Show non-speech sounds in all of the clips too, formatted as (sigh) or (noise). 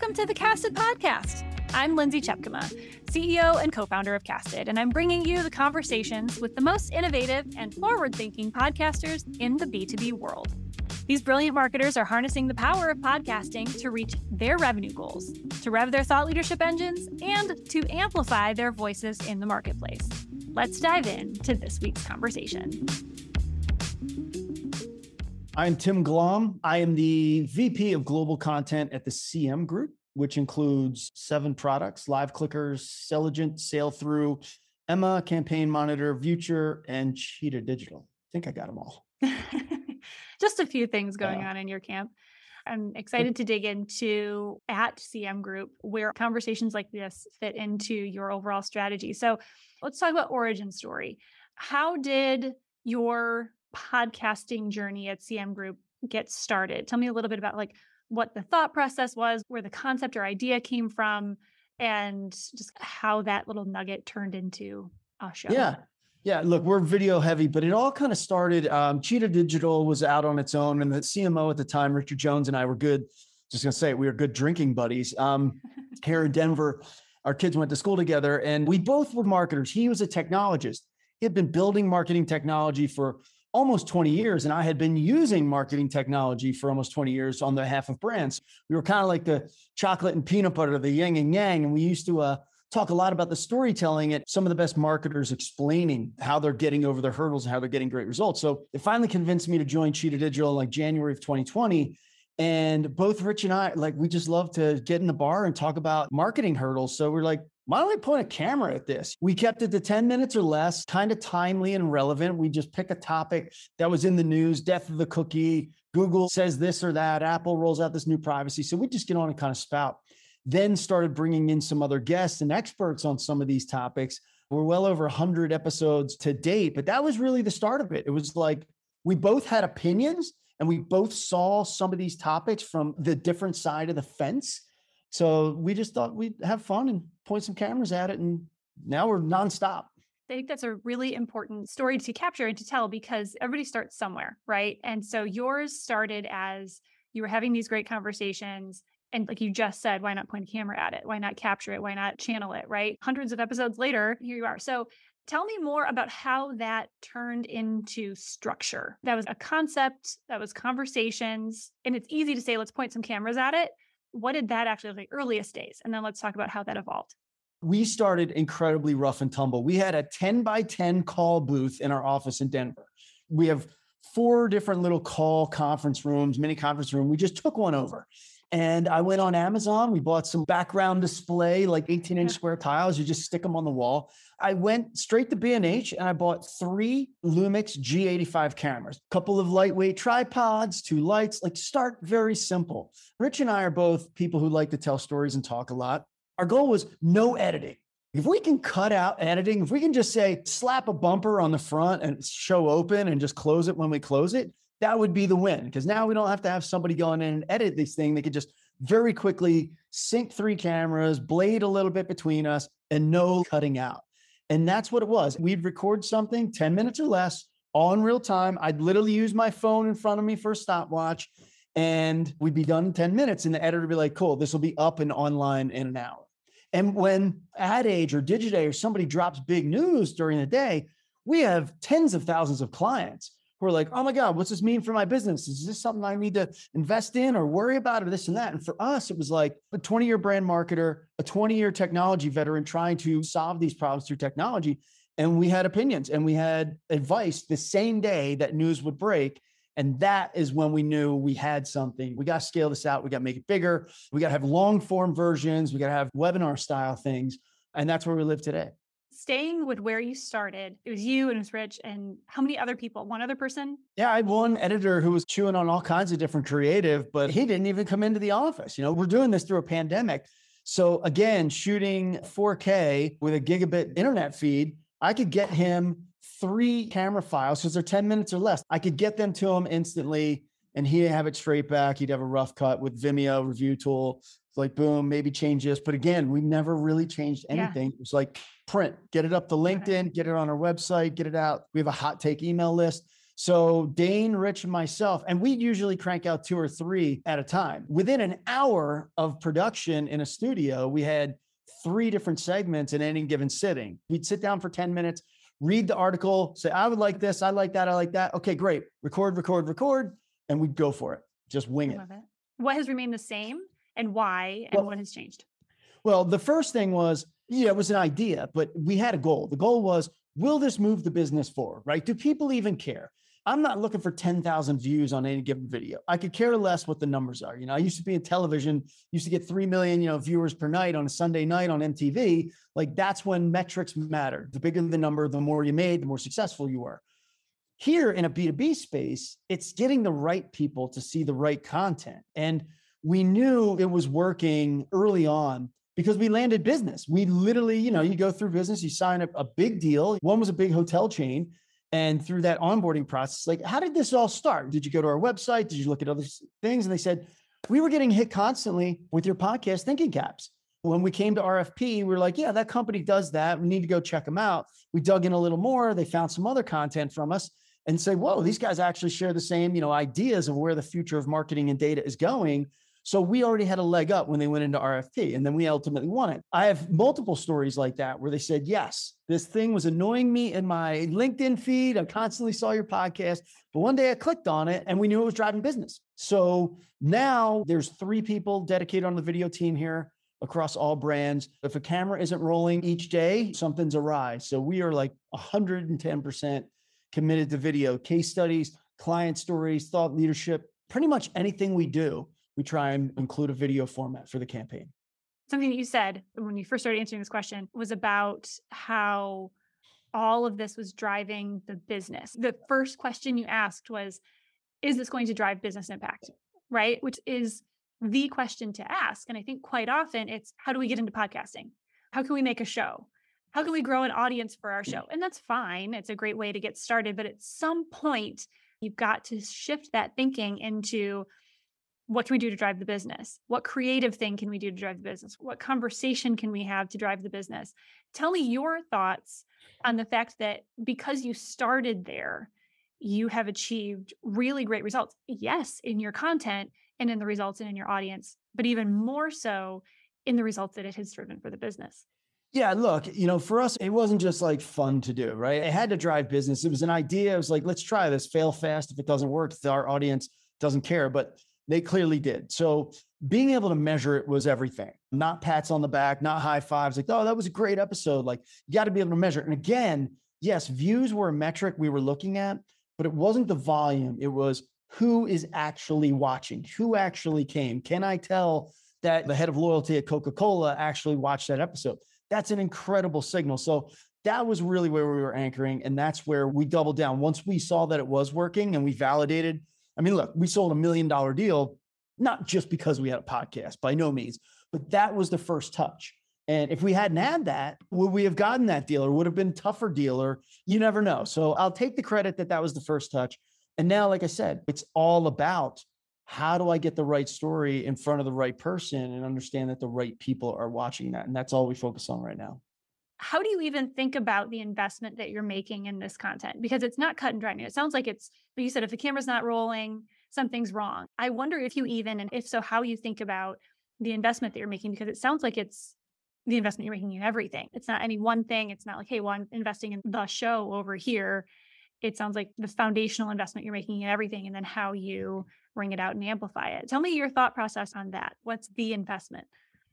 Welcome to the Casted Podcast. I'm Lindsay Tjepkema, CEO and co founder of Casted, and I'm bringing you the conversations with the most innovative and forward thinking podcasters in the B2B world. These brilliant marketers are harnessing the power of podcasting to reach their revenue goals, to rev their thought leadership engines, and to amplify their voices in the marketplace. Let's dive in to this week's conversation. I'm Tim Glomb. I am the VP of Global Content at the CM Group, which includes seven products Liveclickers, Selligent, Sailthru, Emma, Campaign Monitor, Vuture, and Cheetah Digital. I think I got them all. (laughs) just a few things going yeah. on in your camp. I'm excited to dig into at CM Group where conversations like this fit into your overall strategy. So let's talk about origin story. How did your podcasting journey at CM Group get started? Tell me a little bit about like what the thought process was, where the concept or idea came from, and just how that little nugget turned into a show. Yeah. Yeah, look, we're video heavy, but it all kind of started. Um, Cheetah Digital was out on its own, and the CMO at the time, Richard Jones, and I were good. Just gonna say, we were good drinking buddies um, (laughs) here in Denver. Our kids went to school together, and we both were marketers. He was a technologist. He had been building marketing technology for almost 20 years, and I had been using marketing technology for almost 20 years on behalf of brands. We were kind of like the chocolate and peanut butter, the yin and yang, and we used to uh, talk a lot about the storytelling and some of the best marketers explaining how they're getting over their hurdles and how they're getting great results. So it finally convinced me to join Cheetah Digital in like January of 2020. And both Rich and I, like, we just love to get in the bar and talk about marketing hurdles. So we're like, why don't we point a camera at this? We kept it to 10 minutes or less, kind of timely and relevant. We just pick a topic that was in the news, death of the cookie. Google says this or that. Apple rolls out this new privacy. So we just get on and kind of spout then started bringing in some other guests and experts on some of these topics. We're well over 100 episodes to date, but that was really the start of it. It was like we both had opinions and we both saw some of these topics from the different side of the fence. So we just thought we'd have fun and point some cameras at it. And now we're nonstop. I think that's a really important story to capture and to tell because everybody starts somewhere, right? And so yours started as you were having these great conversations and like you just said, why not point a camera at it? Why not capture it? Why not channel it? Right. Hundreds of episodes later, here you are. So tell me more about how that turned into structure. That was a concept, that was conversations. And it's easy to say, let's point some cameras at it. What did that actually look like earliest days? And then let's talk about how that evolved. We started incredibly rough and tumble. We had a 10 by 10 call booth in our office in Denver. We have four different little call conference rooms, mini conference room. We just took one over and I went on Amazon. We bought some background display, like 18 inch square tiles. You just stick them on the wall. I went straight to B&H and I bought three Lumix G85 cameras, a couple of lightweight tripods, two lights, like start very simple. Rich and I are both people who like to tell stories and talk a lot. Our goal was no editing. If we can cut out editing, if we can just say slap a bumper on the front and show open and just close it when we close it, that would be the win because now we don't have to have somebody going in and edit this thing. They could just very quickly sync three cameras, blade a little bit between us, and no cutting out. And that's what it was. We'd record something 10 minutes or less, all in real time. I'd literally use my phone in front of me for a stopwatch, and we'd be done in 10 minutes. And the editor would be like, cool, this will be up and online in an hour. And when Ad Age or Digiday or somebody drops big news during the day, we have tens of thousands of clients who are like, oh my God, what's this mean for my business? Is this something I need to invest in or worry about or this and that? And for us, it was like a 20 year brand marketer, a 20 year technology veteran trying to solve these problems through technology. And we had opinions and we had advice the same day that news would break. And that is when we knew we had something. We got to scale this out. We got to make it bigger. We got to have long form versions. We got to have webinar style things. And that's where we live today staying with where you started, it was you and it was Rich and how many other people? One other person? Yeah, I had one editor who was chewing on all kinds of different creative, but he didn't even come into the office. You know, we're doing this through a pandemic. So again, shooting 4K with a gigabit internet feed, I could get him three camera files because they're 10 minutes or less. I could get them to him instantly and he'd have it straight back. He'd have a rough cut with Vimeo review tool. It's like, boom, maybe change this. But again, we never really changed anything. Yeah. It was like print, get it up to LinkedIn, get it on our website, get it out. We have a hot take email list. So Dane, Rich, and myself, and we usually crank out two or three at a time. Within an hour of production in a studio, we had three different segments in any given sitting. We'd sit down for 10 minutes, read the article, say, I would like this, I like that, I like that. Okay, great. Record, record, record, and we'd go for it. Just wing it. it. What has remained the same and why and well, what has changed? Well, the first thing was, yeah, it was an idea, but we had a goal. The goal was, will this move the business forward, right? Do people even care? I'm not looking for 10,000 views on any given video. I could care less what the numbers are. You know, I used to be in television, used to get 3 million, you know, viewers per night on a Sunday night on MTV. Like that's when metrics matter. The bigger the number, the more you made, the more successful you were. Here in a B2B space, it's getting the right people to see the right content. And we knew it was working early on because we landed business. We literally, you know, you go through business, you sign up a big deal. One was a big hotel chain and through that onboarding process, like, how did this all start? Did you go to our website? Did you look at other things? And they said, we were getting hit constantly with your podcast thinking caps. When we came to RFP, we were like, yeah, that company does that. We need to go check them out. We dug in a little more. They found some other content from us and say, whoa, these guys actually share the same, you know, ideas of where the future of marketing and data is going. So we already had a leg up when they went into RFP and then we ultimately won it. I have multiple stories like that where they said, yes, this thing was annoying me in my LinkedIn feed. I constantly saw your podcast, but one day I clicked on it and we knew it was driving business. So now there's three people dedicated on the video team here across all brands. If a camera isn't rolling each day, something's awry. So we are like 110% committed to video, case studies, client stories, thought leadership, pretty much anything we do we try and include a video format for the campaign. Something that you said when you first started answering this question was about how all of this was driving the business. The first question you asked was, is this going to drive business impact? Right? Which is the question to ask. And I think quite often it's how do we get into podcasting? How can we make a show? How can we grow an audience for our show? And that's fine. It's a great way to get started. But at some point, you've got to shift that thinking into what can we do to drive the business? What creative thing can we do to drive the business? What conversation can we have to drive the business? Tell me your thoughts on the fact that because you started there, you have achieved really great results. Yes, in your content and in the results and in your audience, but even more so in the results that it has driven for the business. Yeah, look, you know, for us, it wasn't just like fun to do, right? It had to drive business. It was an idea. It was like, let's try this, fail fast. If it doesn't work, our audience doesn't care. But they clearly did. So being able to measure it was everything. Not pats on the back, not high fives, like, oh, that was a great episode. Like, you got to be able to measure it. And again, yes, views were a metric we were looking at, but it wasn't the volume. It was who is actually watching, who actually came. Can I tell that the head of loyalty at Coca Cola actually watched that episode? That's an incredible signal. So that was really where we were anchoring. And that's where we doubled down. Once we saw that it was working and we validated I mean, look, we sold a million dollar deal, not just because we had a podcast, by no means, but that was the first touch. And if we hadn't had that, would we have gotten that deal or would have been tougher deal or you never know. So I'll take the credit that that was the first touch. And now, like I said, it's all about how do I get the right story in front of the right person and understand that the right people are watching that. And that's all we focus on right now how do you even think about the investment that you're making in this content? Because it's not cut and dry. It sounds like it's, but you said if the camera's not rolling, something's wrong. I wonder if you even, and if so, how you think about the investment that you're making, because it sounds like it's the investment you're making in everything. It's not any one thing. It's not like, hey, well, I'm investing in the show over here. It sounds like the foundational investment you're making in everything and then how you bring it out and amplify it. Tell me your thought process on that. What's the investment?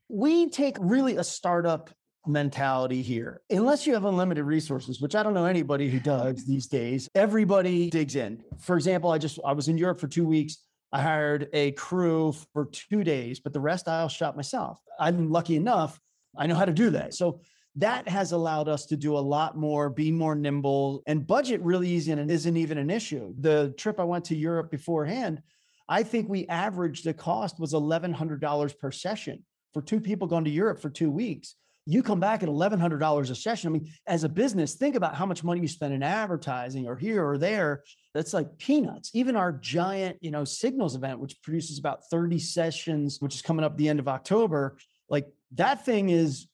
We take really a startup mentality here. Unless you have unlimited resources, which I don't know anybody who does these days, everybody digs in. For example, I just I was in Europe for 2 weeks. I hired a crew for 2 days, but the rest I'll shot myself. I'm lucky enough I know how to do that. So that has allowed us to do a lot more, be more nimble, and budget really easy and isn't even an issue. The trip I went to Europe beforehand, I think we averaged the cost was $1,100 per session for two people going to Europe for two weeks you come back at $1,100 a session. I mean, as a business, think about how much money you spend in advertising or here or there. That's like peanuts. Even our giant, you know, signals event, which produces about 30 sessions, which is coming up the end of October, like that thing is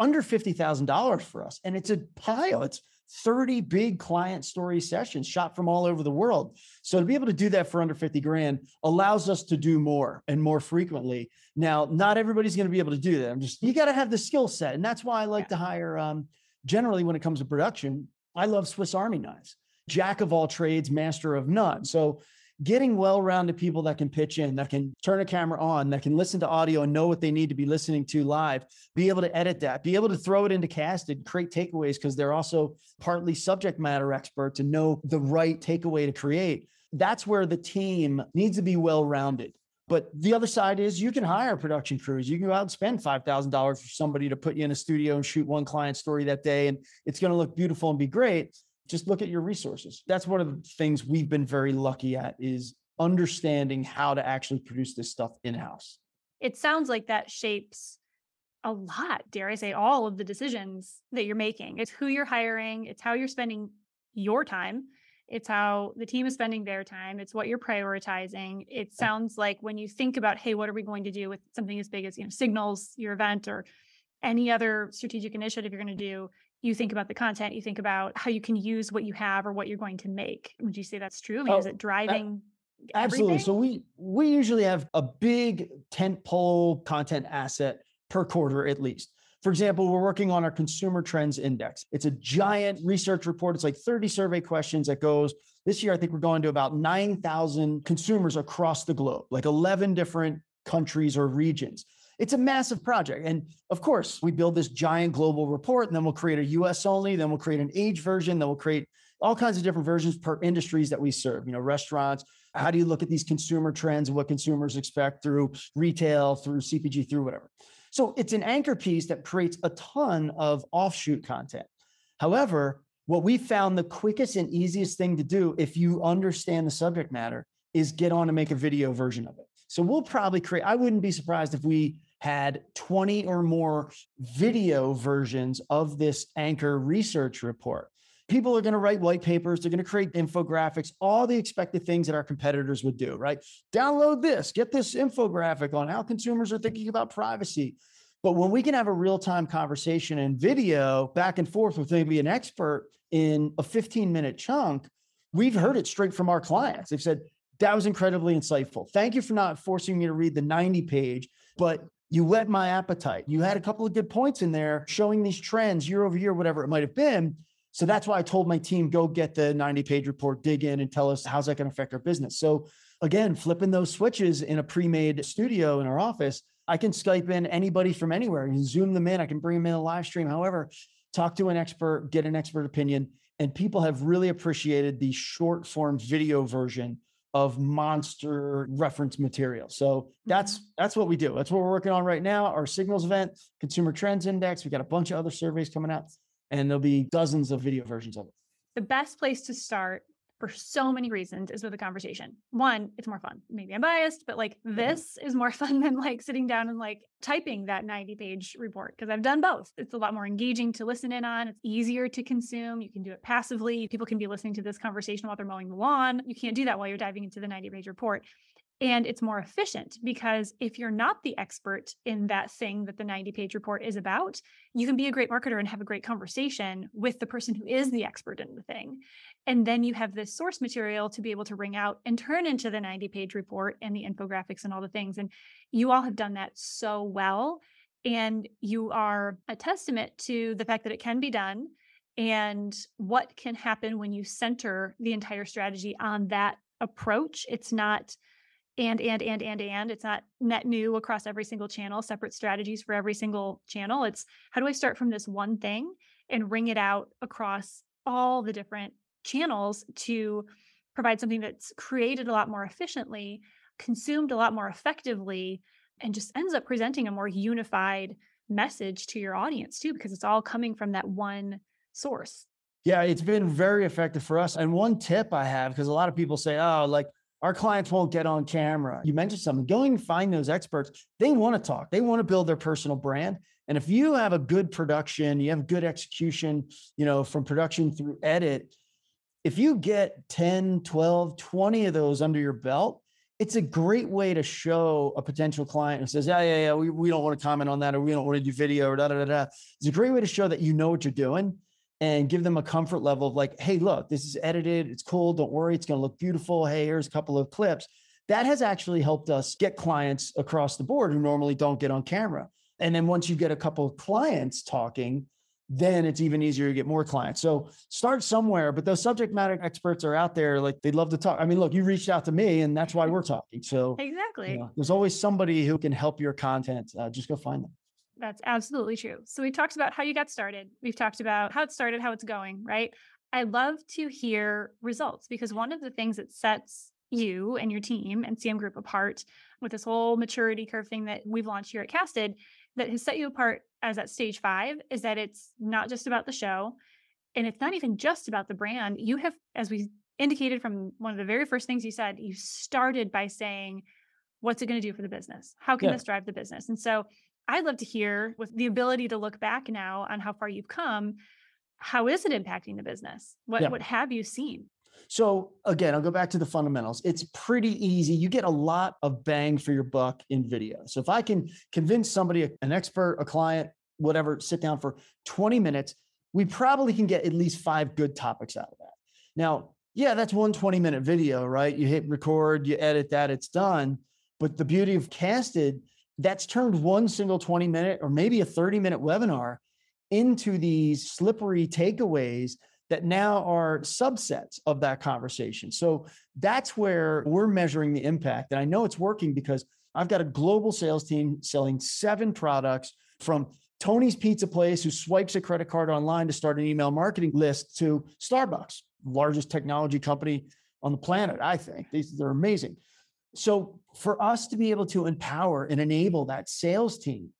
under $50,000 for us. And it's a pile. It's 30 big client story sessions shot from all over the world. So to be able to do that for under 50 grand allows us to do more and more frequently. Now, not everybody's going to be able to do that. I'm just, you got to have the skill set. And that's why I like yeah. to hire, um, generally when it comes to production, I love Swiss Army knives, jack of all trades, master of none. So getting well-rounded people that can pitch in, that can turn a camera on, that can listen to audio and know what they need to be listening to live, be able to edit that, be able to throw it into casted, create takeaways because they're also partly subject matter experts and know the right takeaway to create. That's where the team needs to be well-rounded. But the other side is you can hire production crews. You can go out and spend $5,000 for somebody to put you in a studio and shoot one client story that day, and it's going to look beautiful and be great just look at your resources. That's one of the things we've been very lucky at is understanding how to actually produce this stuff in-house. It sounds like that shapes a lot, dare I say, all of the decisions that you're making. It's who you're hiring, it's how you're spending your time, it's how the team is spending their time, it's what you're prioritizing. It sounds like when you think about, hey, what are we going to do with something as big as, you know, signals, your event or any other strategic initiative you're going to do, you think about the content, you think about how you can use what you have or what you're going to make. Would you say that's true? I mean, oh, is it driving? Uh, absolutely. So we we usually have a big tent pole content asset per quarter at least. For example, we're working on our consumer trends index. It's a giant research report. It's like 30 survey questions that goes this year. I think we're going to about 9,000 consumers across the globe, like 11 different countries or regions. It's a massive project. And of course, we build this giant global report, and then we'll create a US only, then we'll create an age version, then we'll create all kinds of different versions per industries that we serve, you know, restaurants. How do you look at these consumer trends what consumers expect through retail, through CPG, through whatever? So it's an anchor piece that creates a ton of offshoot content. However, what we found the quickest and easiest thing to do if you understand the subject matter is get on and make a video version of it. So we'll probably create, I wouldn't be surprised if we had 20 or more video versions of this anchor research report. People are going to write white papers, they're going to create infographics, all the expected things that our competitors would do, right? Download this, get this infographic on how consumers are thinking about privacy. But when we can have a real time conversation and video back and forth with maybe an expert in a 15 minute chunk, we've heard it straight from our clients. They've said, that was incredibly insightful. Thank you for not forcing me to read the 90 page, but you whet my appetite. You had a couple of good points in there showing these trends year over year, whatever it might have been. So that's why I told my team, go get the 90 page report, dig in and tell us how's that going to affect our business. So again, flipping those switches in a pre-made studio in our office, I can Skype in anybody from anywhere. You zoom them in. I can bring them in a live stream. However, talk to an expert, get an expert opinion. And people have really appreciated the short form video version of monster reference material. So that's mm-hmm. that's what we do. That's what we're working on right now. Our signals event, consumer trends index. We got a bunch of other surveys coming out, and there'll be dozens of video versions of it. The best place to start for so many reasons is with a conversation. One, it's more fun. Maybe I'm biased, but like mm-hmm. this is more (laughs) fun than like sitting down and like typing that 90 page report because I've done both. It's a lot more engaging to listen in on. It's easier to consume. You can do it passively. People can be listening to this conversation while they're mowing the lawn. You can't do that while you're diving into the 90 page report and it's more efficient because if you're not the expert in that thing that the 90 page report is about, you can be a great marketer and have a great conversation with the person who is the expert in the thing. And then you have this source material to be able to wring out and turn into the 90 page report and the infographics and all the things. And you all have done that so well. And you are a testament to the fact that it can be done and what can happen when you center the entire strategy on that approach. It's not and and and and and it's not net new across every single channel separate strategies for every single channel. It's how do i start from this one thing and wring it out across all the different channels to provide something that's created a lot more efficiently consumed a lot more effectively and just ends up presenting a more unified message to your audience too because it's all coming from that one source? Yeah it's been very effective for us and one tip i have because a lot of people say oh like our clients won't get on camera. You mentioned something. Going and find those experts. They want to talk. They want to build their personal brand. And if you have a good production, you have good execution, you know, from production through edit, if you get 10, 12, 20 of those under your belt, it's a great way to show a potential client who says, yeah, yeah, yeah, we, we don't want to comment on that or we don't want to do video or da, da, da, da. It's a great way to show that you know what you're doing and give them a comfort level of like, hey, look, this is edited. It's cool. Don't worry. It's going to look beautiful. Hey, here's a couple of clips. That has actually helped us get clients across the board who normally don't get on camera. And then once you get a couple of clients talking, then it's even easier to get more clients. So start somewhere, but those subject matter experts are out there. Like they'd love to talk. I mean, look, you reached out to me and that's why we're talking. So exactly, you know, there's always somebody who can help your content. Uh, just go find them. That's absolutely true. So we talked about how you got started. We've talked about how it started, how it's going, right? I love to hear results because one of the things that sets you and your team and CM Group apart with this whole maturity curve thing that we've launched here at Casted that has set you apart as at stage five is that it's not just about the show and it's not even just about the brand. You have, as we indicated from one of the very first things you said, you started by saying, What's it going to do for the business? How can yeah. this drive the business? And so I'd love to hear with the ability to look back now on how far you've come, how is it impacting the business? What yeah. what have you seen? So again, I'll go back to the fundamentals. It's pretty easy. You get a lot of bang for your buck in video. So if I can convince somebody, an expert, a client, whatever, sit down for 20 minutes, we probably can get at least five good topics out of that. Now, yeah, that's one 20 minute video, right? You hit record, you edit that, it's done. But the beauty of casted that's turned one single 20 minute or maybe a 30 minute webinar into these slippery takeaways that now are subsets of that conversation. So that's where we're measuring the impact. And I know it's working because I've got a global sales team selling seven products from Tony's Pizza Place, who swipes a credit card online to start an email marketing list, to Starbucks, largest technology company on the planet, I think. They're amazing. So for us to be able to empower and enable that sales team,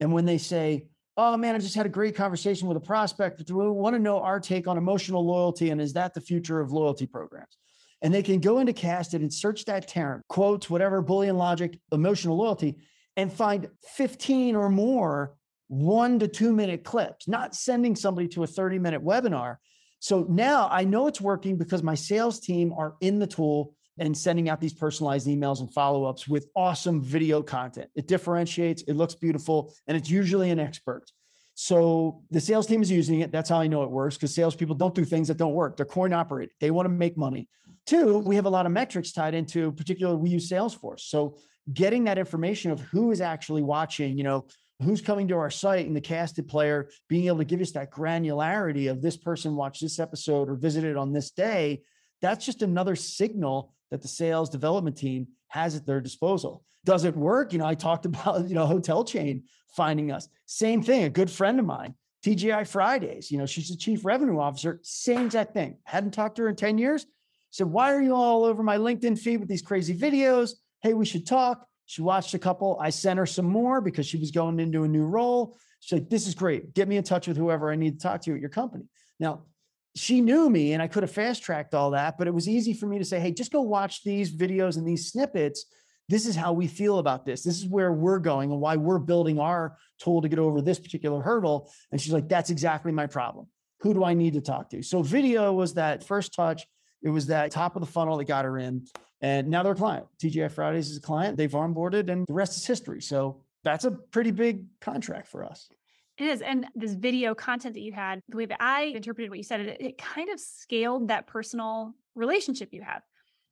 and when they say, oh man, I just had a great conversation with a prospect, we want to know our take on emotional loyalty? And is that the future of loyalty programs? And they can go into Casted and search that term, quotes, whatever, Boolean logic, emotional loyalty, and find 15 or more one to two minute clips, not sending somebody to a 30 minute webinar. So now I know it's working because my sales team are in the tool and sending out these personalized emails and follow ups with awesome video content. It differentiates, it looks beautiful, and it's usually an expert. So the sales team is using it. That's how I know it works because salespeople don't do things that don't work. They're coin operated. They want to make money. Two, we have a lot of metrics tied into, particularly we use Salesforce. So getting that information of who is actually watching, you know, who's coming to our site and the casted player being able to give us that granularity of this person watched this episode or visited on this day. That's just another signal that the sales development team has at their disposal. Does it work? You know, I talked (laughs) about, you know, hotel chain finding us. Same thing. A good friend of mine, TGI Fridays, you know, she's the chief revenue officer. Same exact thing. Hadn't talked to her in 10 years. Said, why are you all over my LinkedIn feed with these crazy videos? Hey, we should talk. She watched a couple. I sent her some more because she was going into a new role. She's like, this is great. Get me in touch with whoever I need to talk to at your company. Now, she knew me and I could have fast tracked all that, but it was easy for me to say, hey, just go watch these videos and these snippets. This is how we feel about this. This is where we're going and why we're building our tool to get over this particular hurdle. And she's like, that's exactly my problem. Who do I need to talk to? So, video was that first touch. It was that top of the funnel that got her in. And now they're a client. TGI Fridays is a client. They've onboarded, and the rest is history. So, that's a pretty big contract for us. It is. And this video content that you had, the way that I interpreted what you said, it, it kind of scaled that personal relationship you have,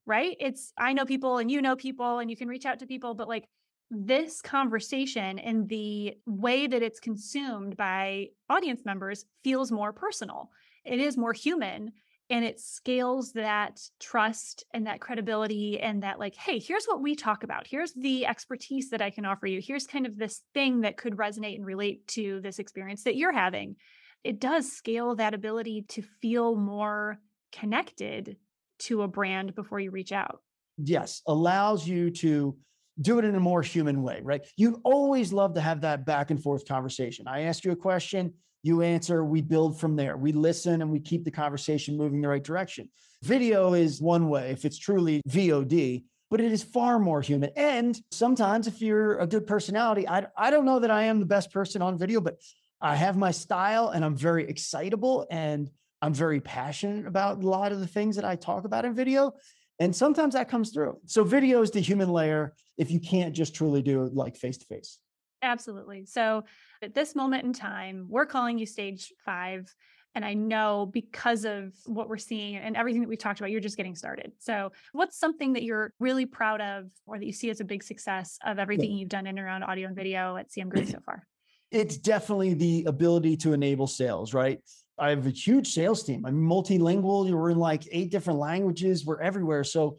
right? It's, I know people and you know people and you can reach out to people, but like this conversation and the way that it's consumed by audience members feels more personal. It is more human and it scales that trust and that credibility and that like hey here's what we talk about. Here's the expertise that i can offer you. Here's kind of this thing that could resonate and relate to this experience that you're having. It does scale that ability to feel more connected to a brand before you reach out. Yes allows you to do it in a more human way right? You always love to have that back and forth conversation. I ask you a question you answer, we build from there. We listen and we keep the conversation moving the right direction. Video is one way if it's truly VOD, but it is far more human. And sometimes, if you're a good personality, I, I don't know that I am the best person on video, but I have my style and I'm very excitable and I'm very passionate about a lot of the things that I talk about in video. And sometimes that comes through. So, video is the human layer if you can't just truly do like face to face. Absolutely. So, at this moment in time, we're calling you stage five. And I know because of what we're seeing and everything that we've talked about, you're just getting started. So, what's something that you're really proud of or that you see as a big success of everything yeah. you've done in and around audio and video at CM Group so (clears throat) far? It's definitely the ability to enable sales, right? I have a huge sales team. I'm multilingual. We're in like eight different languages. We're everywhere. So,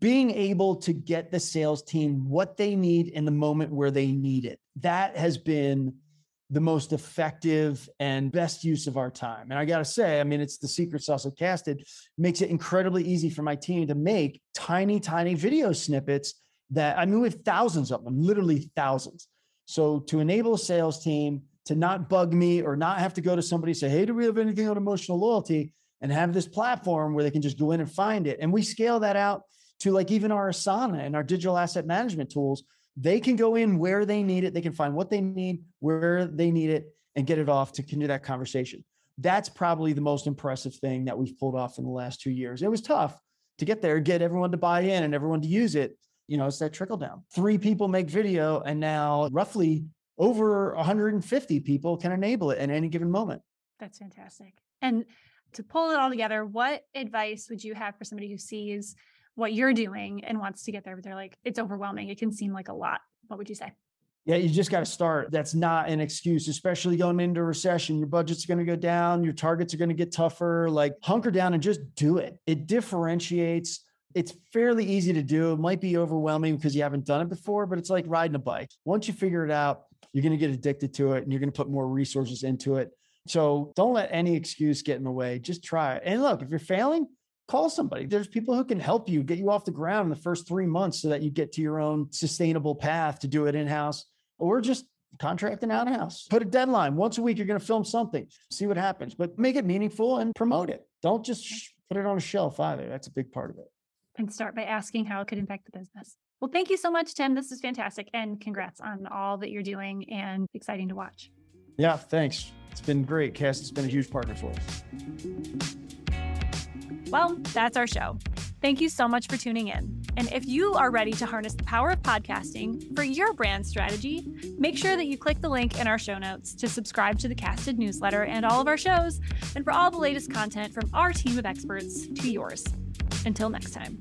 being able to get the sales team what they need in the moment where they need it, that has been the most effective and best use of our time. And I got to say, I mean, it's the secret sauce of Casted makes it incredibly easy for my team to make tiny, tiny video snippets that I mean, we have thousands of them, literally thousands. So to enable a sales team to not bug me or not have to go to somebody say, Hey, do we have anything on emotional loyalty? And have this platform where they can just go in and find it. And we scale that out to like even our Asana and our digital asset management tools they can go in where they need it. They can find what they need, where they need it, and get it off to continue that conversation. That's probably the most impressive thing that we've pulled off in the last two years. It was tough to get there, get everyone to buy in and everyone to use it. You know, it's that trickle down. Three people make video, and now roughly over 150 people can enable it at any given moment. That's fantastic. And to pull it all together, what advice would you have for somebody who sees what you're doing and wants to get there, but they're like, it's overwhelming. It can seem like a lot. What would you say? Yeah, you just got to start. That's not an excuse, especially going into recession. Your budget's going to go down, your targets are going to get tougher. Like, hunker down and just do it. It differentiates. It's fairly easy to do. It might be overwhelming because you haven't done it before, but it's like riding a bike. Once you figure it out, you're going to get addicted to it and you're going to put more resources into it. So don't let any excuse get in the way. Just try it. And look, if you're failing, call somebody. There's people who can help you get you off the ground in the first three months so that you get to your own sustainable path to do it in house or just contracting out house. Put a deadline. Once a week, you're going to film something, see what happens, but make it meaningful and promote it. Don't just put it on a shelf either. That's a big part of it. And start by asking how it could impact the business. Well, thank you so much, Tim. This is fantastic. And congrats on all that you're doing and exciting to watch. Yeah, thanks. It's been great. Cass has been a huge partner for us. Well, that's our show. Thank you so much for tuning in. And if you are ready to harness the power of podcasting for your brand strategy, make sure that you click the link in our show notes to subscribe to the Casted newsletter and all of our shows, and for all the latest content from our team of experts to yours. Until next time.